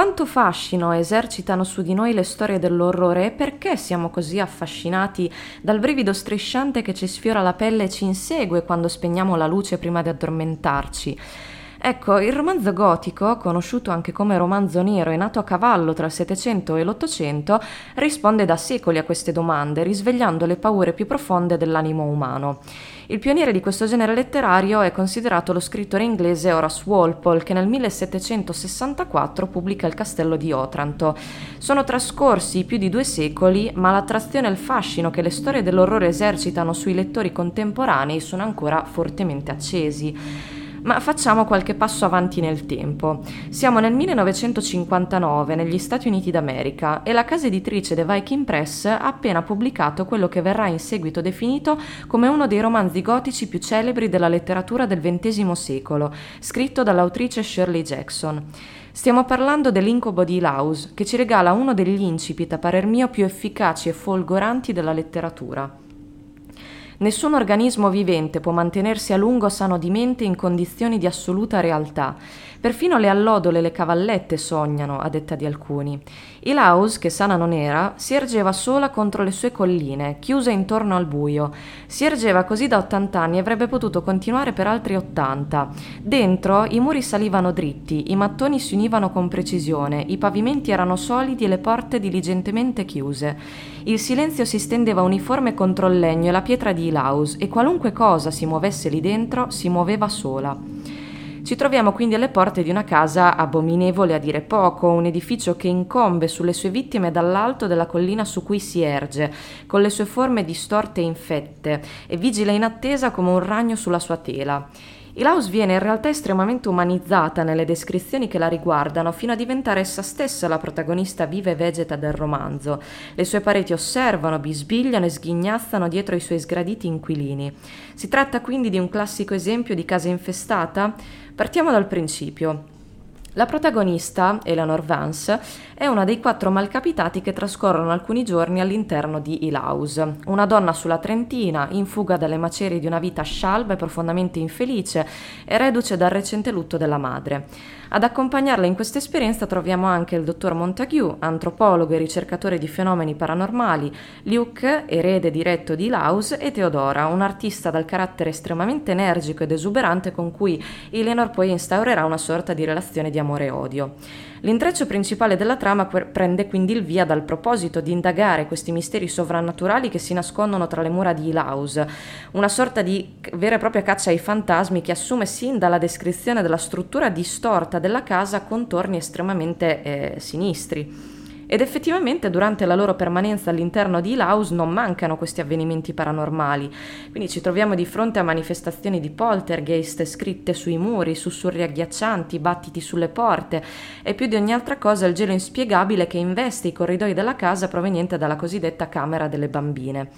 Quanto fascino esercitano su di noi le storie dell'orrore e perché siamo così affascinati dal brivido strisciante che ci sfiora la pelle e ci insegue quando spegniamo la luce prima di addormentarci? Ecco, il romanzo gotico, conosciuto anche come romanzo nero e nato a cavallo tra il Settecento e l'Ottocento, risponde da secoli a queste domande, risvegliando le paure più profonde dell'animo umano. Il pioniere di questo genere letterario è considerato lo scrittore inglese Horace Walpole, che nel 1764 pubblica Il castello di Otranto. Sono trascorsi più di due secoli, ma l'attrazione e il fascino che le storie dell'orrore esercitano sui lettori contemporanei sono ancora fortemente accesi. Ma facciamo qualche passo avanti nel tempo. Siamo nel 1959 negli Stati Uniti d'America e la casa editrice The Viking Press ha appena pubblicato quello che verrà in seguito definito come uno dei romanzi gotici più celebri della letteratura del XX secolo, scritto dall'autrice Shirley Jackson. Stiamo parlando dell'incubo di Laus, che ci regala uno degli incipit, a parer mio, più efficaci e folgoranti della letteratura. Nessun organismo vivente può mantenersi a lungo sano di mente in condizioni di assoluta realtà Perfino le allodole e le cavallette sognano, a detta di alcuni. Ilaus, che sana non era, si ergeva sola contro le sue colline, chiusa intorno al buio. Si ergeva così da 80 anni e avrebbe potuto continuare per altri 80. Dentro i muri salivano dritti, i mattoni si univano con precisione, i pavimenti erano solidi e le porte diligentemente chiuse. Il silenzio si stendeva uniforme contro il legno e la pietra di Ilaus, e qualunque cosa si muovesse lì dentro si muoveva sola. Ci troviamo quindi alle porte di una casa abominevole a dire poco, un edificio che incombe sulle sue vittime dall'alto della collina su cui si erge, con le sue forme distorte e infette, e vigila in attesa come un ragno sulla sua tela. Ilaus viene in realtà estremamente umanizzata nelle descrizioni che la riguardano, fino a diventare essa stessa la protagonista viva e vegeta del romanzo. Le sue pareti osservano, bisbigliano e sghignazzano dietro i suoi sgraditi inquilini. Si tratta quindi di un classico esempio di casa infestata? Partiamo dal principio. La protagonista, Eleanor Vance, è una dei quattro malcapitati che trascorrono alcuni giorni all'interno di Ilaus, una donna sulla Trentina, in fuga dalle macerie di una vita scialba e profondamente infelice e reduce dal recente lutto della madre. Ad accompagnarla in questa esperienza troviamo anche il dottor Montague, antropologo e ricercatore di fenomeni paranormali, Luke, erede diretto di Laus, e Teodora, un artista dal carattere estremamente energico ed esuberante con cui Eleanor poi instaurerà una sorta di relazione di amore e odio. L'intreccio principale della trama prende quindi il via dal proposito di indagare questi misteri sovrannaturali che si nascondono tra le mura di Ilaus, una sorta di vera e propria caccia ai fantasmi che assume sin dalla descrizione della struttura distorta della casa contorni estremamente eh, sinistri. Ed effettivamente durante la loro permanenza all'interno di Laus non mancano questi avvenimenti paranormali, quindi ci troviamo di fronte a manifestazioni di poltergeist scritte sui muri, sussurri agghiaccianti, battiti sulle porte e più di ogni altra cosa il gelo inspiegabile che investe i corridoi della casa proveniente dalla cosiddetta camera delle bambine.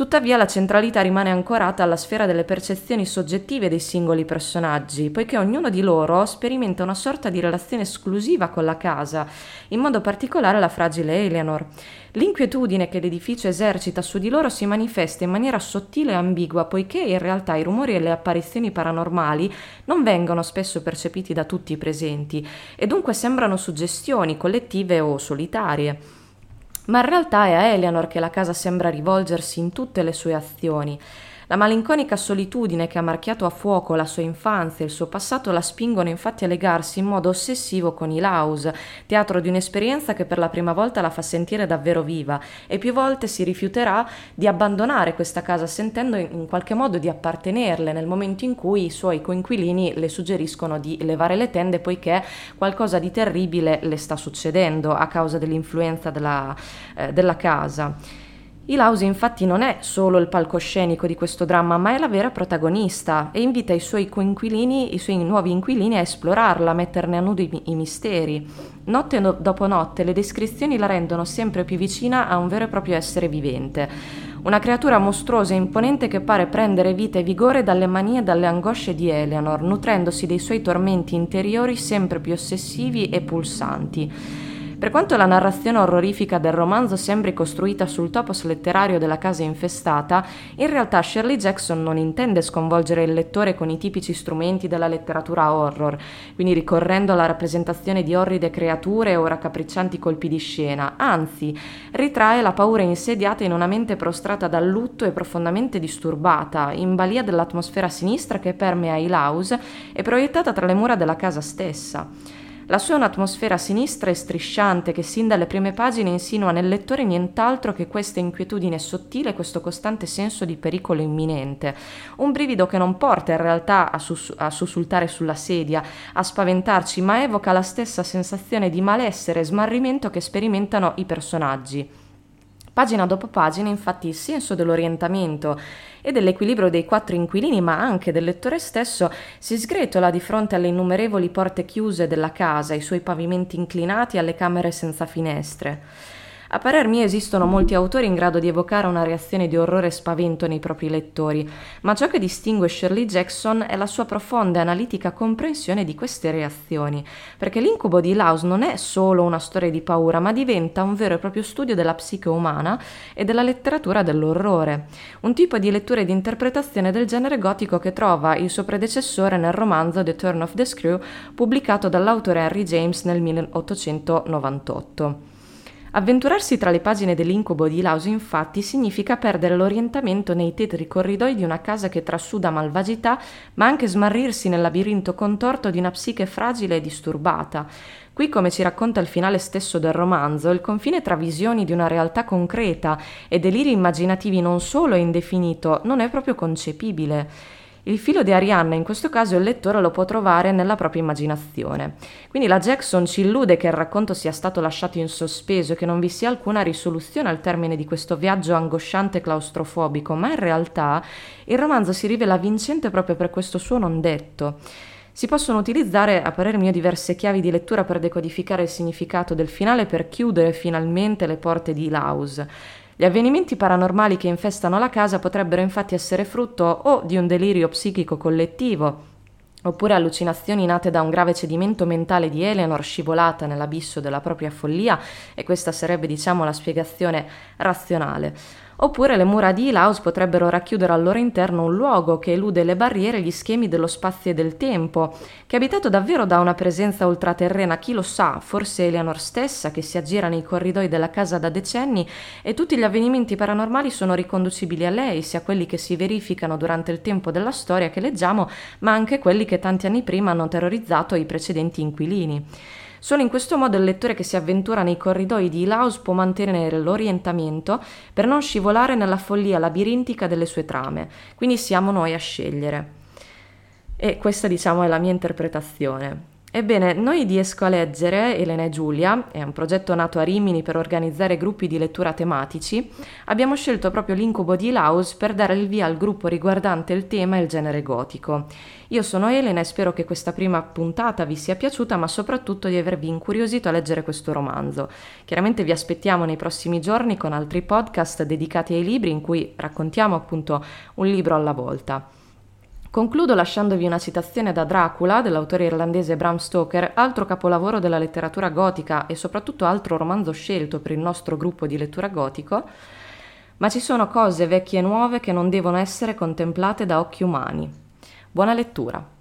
Tuttavia la centralità rimane ancorata alla sfera delle percezioni soggettive dei singoli personaggi, poiché ognuno di loro sperimenta una sorta di relazione esclusiva con la casa, in modo particolare la fragile Eleanor. L'inquietudine che l'edificio esercita su di loro si manifesta in maniera sottile e ambigua, poiché in realtà i rumori e le apparizioni paranormali non vengono spesso percepiti da tutti i presenti e dunque sembrano suggestioni collettive o solitarie. Ma in realtà è a Eleanor che la casa sembra rivolgersi in tutte le sue azioni la malinconica solitudine che ha marchiato a fuoco la sua infanzia e il suo passato la spingono infatti a legarsi in modo ossessivo con i Laus, teatro di un'esperienza che per la prima volta la fa sentire davvero viva e più volte si rifiuterà di abbandonare questa casa sentendo in qualche modo di appartenerle nel momento in cui i suoi coinquilini le suggeriscono di levare le tende poiché qualcosa di terribile le sta succedendo a causa dell'influenza della, eh, della casa. Ilausi infatti non è solo il palcoscenico di questo dramma, ma è la vera protagonista e invita i suoi coinquilini, i suoi nuovi inquilini a esplorarla, a metterne a nudo i, i misteri. Notte no- dopo notte le descrizioni la rendono sempre più vicina a un vero e proprio essere vivente. Una creatura mostruosa e imponente che pare prendere vita e vigore dalle manie e dalle angosce di Eleanor, nutrendosi dei suoi tormenti interiori sempre più ossessivi e pulsanti. Per quanto la narrazione orrorifica del romanzo sembri costruita sul topos letterario della casa infestata, in realtà Shirley Jackson non intende sconvolgere il lettore con i tipici strumenti della letteratura horror, quindi ricorrendo alla rappresentazione di orride creature o raccapriccianti colpi di scena, anzi ritrae la paura insediata in una mente prostrata dal lutto e profondamente disturbata, in balia dell'atmosfera sinistra che permea il house e proiettata tra le mura della casa stessa. La sua è un'atmosfera sinistra e strisciante che sin dalle prime pagine insinua nel lettore nient'altro che questa inquietudine sottile, questo costante senso di pericolo imminente. Un brivido che non porta in realtà a, sus- a sussultare sulla sedia, a spaventarci, ma evoca la stessa sensazione di malessere e smarrimento che sperimentano i personaggi. Pagina dopo pagina, infatti, il senso dell'orientamento e dell'equilibrio dei quattro inquilini, ma anche del lettore stesso, si sgretola di fronte alle innumerevoli porte chiuse della casa, i suoi pavimenti inclinati alle camere senza finestre. A parer mio esistono molti autori in grado di evocare una reazione di orrore e spavento nei propri lettori, ma ciò che distingue Shirley Jackson è la sua profonda e analitica comprensione di queste reazioni, perché l'incubo di Laus non è solo una storia di paura, ma diventa un vero e proprio studio della psiche umana e della letteratura dell'orrore, un tipo di lettura e di interpretazione del genere gotico che trova il suo predecessore nel romanzo The Turn of the Screw, pubblicato dall'autore Henry James nel 1898. Avventurarsi tra le pagine dell'incubo di Laus infatti significa perdere l'orientamento nei tetri corridoi di una casa che trasuda malvagità, ma anche smarrirsi nel labirinto contorto di una psiche fragile e disturbata. Qui, come ci racconta il finale stesso del romanzo, il confine tra visioni di una realtà concreta e deliri immaginativi non solo è indefinito, non è proprio concepibile. Il filo di Arianna in questo caso il lettore lo può trovare nella propria immaginazione. Quindi la Jackson ci illude che il racconto sia stato lasciato in sospeso e che non vi sia alcuna risoluzione al termine di questo viaggio angosciante e claustrofobico, ma in realtà il romanzo si rivela vincente proprio per questo suo non detto. Si possono utilizzare, a parer mio, diverse chiavi di lettura per decodificare il significato del finale per chiudere finalmente le porte di Laus. Gli avvenimenti paranormali che infestano la casa potrebbero infatti essere frutto o di un delirio psichico collettivo, oppure allucinazioni nate da un grave cedimento mentale di Eleanor scivolata nell'abisso della propria follia, e questa sarebbe diciamo la spiegazione razionale oppure le mura di Ilaus potrebbero racchiudere al loro interno un luogo che elude le barriere e gli schemi dello spazio e del tempo, che è abitato davvero da una presenza ultraterrena, chi lo sa, forse Eleanor stessa che si aggira nei corridoi della casa da decenni e tutti gli avvenimenti paranormali sono riconducibili a lei, sia quelli che si verificano durante il tempo della storia che leggiamo, ma anche quelli che tanti anni prima hanno terrorizzato i precedenti inquilini. Solo in questo modo il lettore che si avventura nei corridoi di Ilaus può mantenere l'orientamento per non scivolare nella follia labirintica delle sue trame, quindi siamo noi a scegliere. E questa diciamo è la mia interpretazione. Ebbene, noi di Esco a Leggere, Elena e Giulia, è un progetto nato a Rimini per organizzare gruppi di lettura tematici, abbiamo scelto proprio l'incubo di Laus per dare il via al gruppo riguardante il tema e il genere gotico. Io sono Elena e spero che questa prima puntata vi sia piaciuta, ma soprattutto di avervi incuriosito a leggere questo romanzo. Chiaramente vi aspettiamo nei prossimi giorni con altri podcast dedicati ai libri in cui raccontiamo appunto un libro alla volta. Concludo lasciandovi una citazione da Dracula dell'autore irlandese Bram Stoker, altro capolavoro della letteratura gotica e soprattutto altro romanzo scelto per il nostro gruppo di lettura gotico. Ma ci sono cose vecchie e nuove che non devono essere contemplate da occhi umani. Buona lettura!